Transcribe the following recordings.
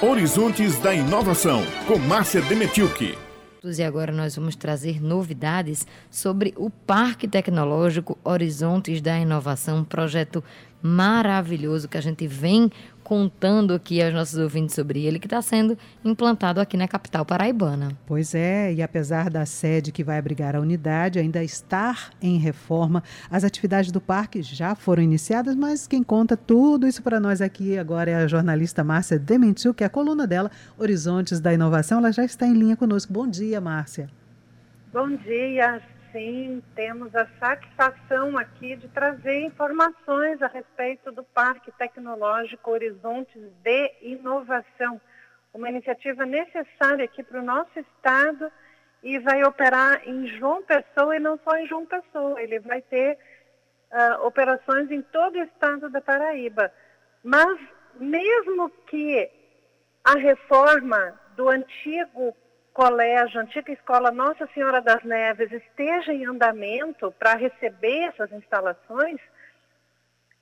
Horizontes da Inovação, com Márcia Demetilke. E agora nós vamos trazer novidades sobre o Parque Tecnológico Horizontes da Inovação, um projeto maravilhoso que a gente vem contando aqui aos nossos ouvintes sobre ele, que está sendo implantado aqui na capital paraibana. Pois é, e apesar da sede que vai abrigar a unidade ainda estar em reforma, as atividades do parque já foram iniciadas, mas quem conta tudo isso para nós aqui agora é a jornalista Márcia Dementiu, que é a coluna dela, Horizontes da Inovação. Ela já está em linha conosco. Bom dia, Márcia. Bom dia, sim, temos a satisfação aqui de trazer informações a respeito do Parque Tecnológico Horizontes de Inovação, uma iniciativa necessária aqui para o nosso estado e vai operar em João Pessoa e não só em João Pessoa, ele vai ter uh, operações em todo o estado da Paraíba. Mas mesmo que a reforma do antigo colégio, antiga escola Nossa Senhora das Neves esteja em andamento para receber essas instalações,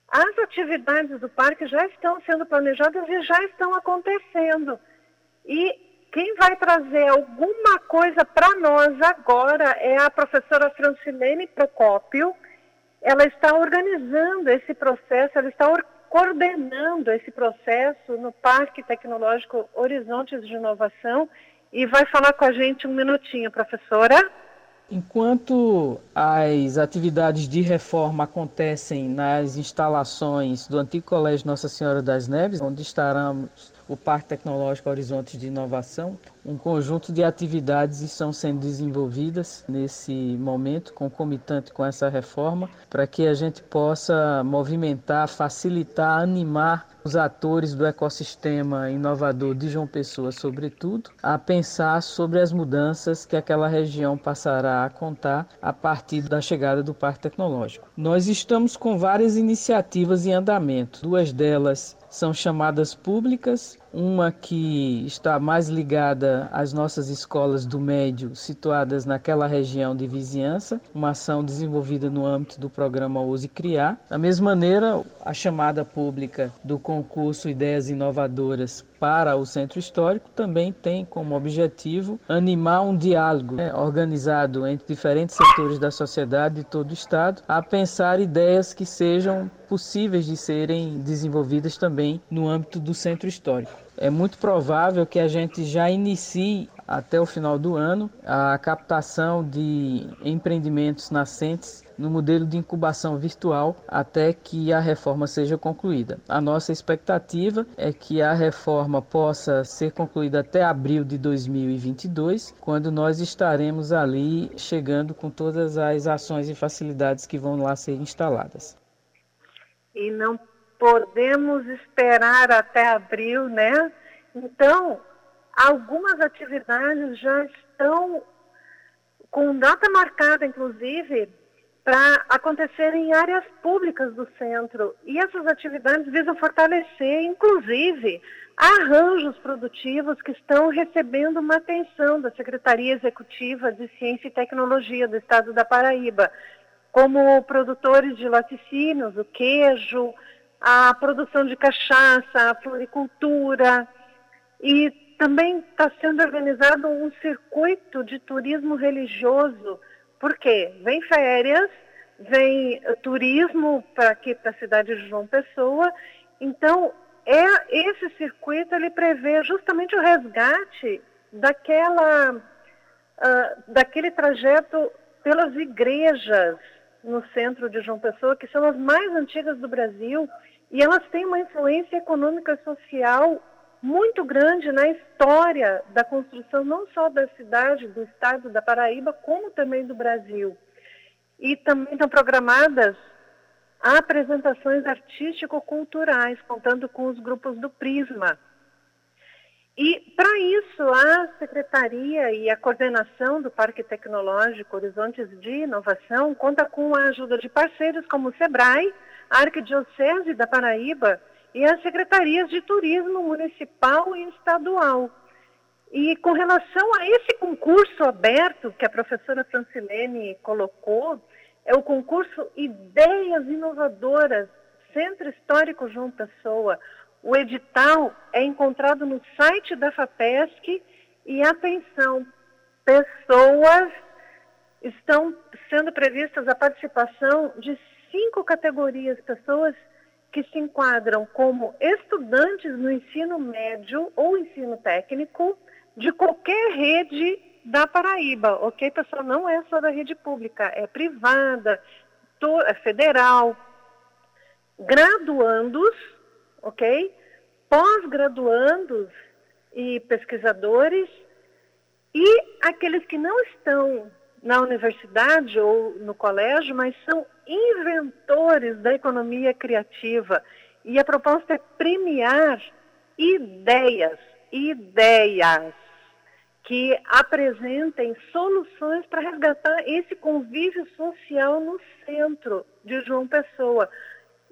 as atividades do parque já estão sendo planejadas e já estão acontecendo. E quem vai trazer alguma coisa para nós agora é a professora Francilene Procópio. Ela está organizando esse processo, ela está coordenando esse processo no Parque Tecnológico Horizontes de Inovação e vai falar com a gente um minutinho, professora. Enquanto as atividades de reforma acontecem nas instalações do antigo Colégio Nossa Senhora das Neves, onde estaremos o Parque Tecnológico Horizontes de Inovação. Um conjunto de atividades estão sendo desenvolvidas nesse momento, concomitante com essa reforma, para que a gente possa movimentar, facilitar, animar os atores do ecossistema inovador de João Pessoa, sobretudo, a pensar sobre as mudanças que aquela região passará a contar a partir da chegada do Parque Tecnológico. Nós estamos com várias iniciativas em andamento, duas delas são chamadas públicas, uma que está mais ligada às nossas escolas do médio situadas naquela região de vizinhança, uma ação desenvolvida no âmbito do programa Use Criar. Da mesma maneira, a chamada pública do concurso Ideias Inovadoras para o Centro Histórico também tem como objetivo animar um diálogo né, organizado entre diferentes setores da sociedade de todo o Estado a pensar ideias que sejam possíveis de serem desenvolvidas também no âmbito do Centro Histórico. É muito provável que a gente já inicie até o final do ano a captação de empreendimentos nascentes no modelo de incubação virtual até que a reforma seja concluída. A nossa expectativa é que a reforma possa ser concluída até abril de 2022, quando nós estaremos ali chegando com todas as ações e facilidades que vão lá ser instaladas. E não podemos esperar até abril, né? Então, algumas atividades já estão com data marcada, inclusive, para acontecer em áreas públicas do centro. E essas atividades visam fortalecer, inclusive, arranjos produtivos que estão recebendo uma atenção da Secretaria Executiva de Ciência e Tecnologia do Estado da Paraíba, como produtores de laticínios, o queijo, a produção de cachaça, a floricultura. E também está sendo organizado um circuito de turismo religioso por quê? Vem férias, vem turismo para aqui para a cidade de João Pessoa. Então, é esse circuito ele prevê justamente o resgate daquela uh, daquele trajeto pelas igrejas no centro de João Pessoa, que são as mais antigas do Brasil, e elas têm uma influência econômica e social muito grande na história da construção não só da cidade, do estado da Paraíba, como também do Brasil. E também estão programadas apresentações artístico-culturais, contando com os grupos do Prisma. E, para isso, a Secretaria e a coordenação do Parque Tecnológico Horizontes de Inovação conta com a ajuda de parceiros como o SEBRAE, a Arquidiocese da Paraíba e as secretarias de turismo municipal e estadual. E com relação a esse concurso aberto que a professora Francilene colocou, é o concurso Ideias Inovadoras, Centro Histórico João Pessoa, O edital é encontrado no site da FAPESC e atenção, pessoas estão sendo previstas a participação de cinco categorias, pessoas que se enquadram como estudantes no ensino médio ou ensino técnico de qualquer rede da Paraíba, ok, pessoal? Não é só da rede pública, é privada, é federal. Graduandos, ok? Pós-graduandos e pesquisadores e aqueles que não estão na universidade ou no colégio, mas são inventores da economia criativa. E a proposta é premiar ideias, ideias que apresentem soluções para resgatar esse convívio social no centro de João Pessoa.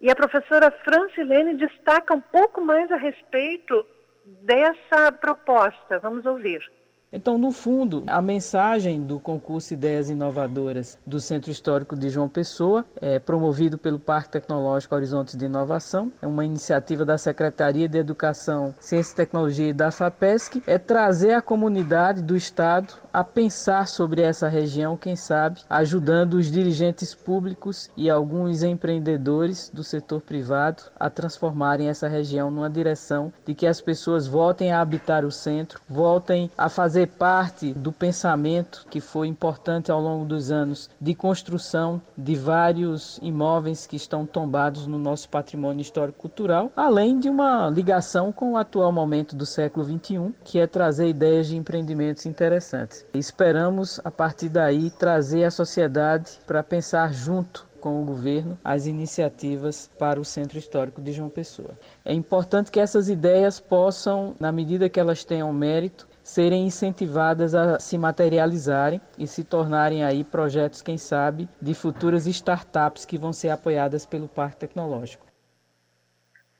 E a professora Francilene destaca um pouco mais a respeito dessa proposta. Vamos ouvir. Então, no fundo, a mensagem do concurso Ideias Inovadoras do Centro Histórico de João Pessoa, é promovido pelo Parque Tecnológico Horizontes de Inovação, é uma iniciativa da Secretaria de Educação, Ciência e Tecnologia e da FAPESC, é trazer a comunidade do Estado a pensar sobre essa região, quem sabe, ajudando os dirigentes públicos e alguns empreendedores do setor privado a transformarem essa região numa direção de que as pessoas voltem a habitar o centro, voltem a fazer fazer parte do pensamento que foi importante ao longo dos anos de construção de vários imóveis que estão tombados no nosso patrimônio histórico-cultural, além de uma ligação com o atual momento do século XXI, que é trazer ideias de empreendimentos interessantes. Esperamos, a partir daí, trazer a sociedade para pensar junto com o governo as iniciativas para o Centro Histórico de João Pessoa. É importante que essas ideias possam, na medida que elas tenham mérito, serem incentivadas a se materializarem e se tornarem aí projetos, quem sabe, de futuras startups que vão ser apoiadas pelo Parque Tecnológico.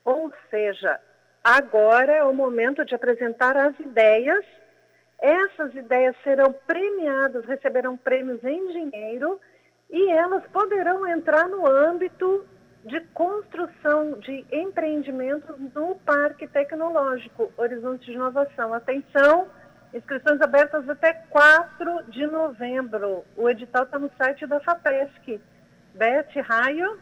Ou seja, agora é o momento de apresentar as ideias. Essas ideias serão premiadas, receberão prêmios em dinheiro e elas poderão entrar no âmbito de construção de empreendimentos no Parque Tecnológico Horizonte de Inovação. Atenção, inscrições abertas até 4 de novembro. O edital está no site da FAPESC. Beth Raio.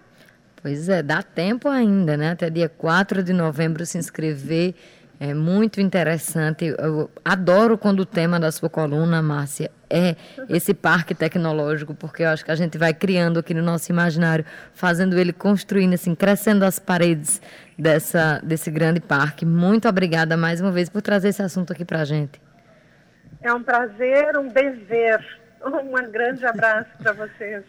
Pois é, dá tempo ainda, né? Até dia 4 de novembro se inscrever. É muito interessante. Eu adoro quando o tema da sua coluna, Márcia, é esse parque tecnológico, porque eu acho que a gente vai criando aqui no nosso imaginário, fazendo ele construindo, assim, crescendo as paredes dessa, desse grande parque. Muito obrigada mais uma vez por trazer esse assunto aqui para a gente. É um prazer, um dever. Um grande abraço para vocês.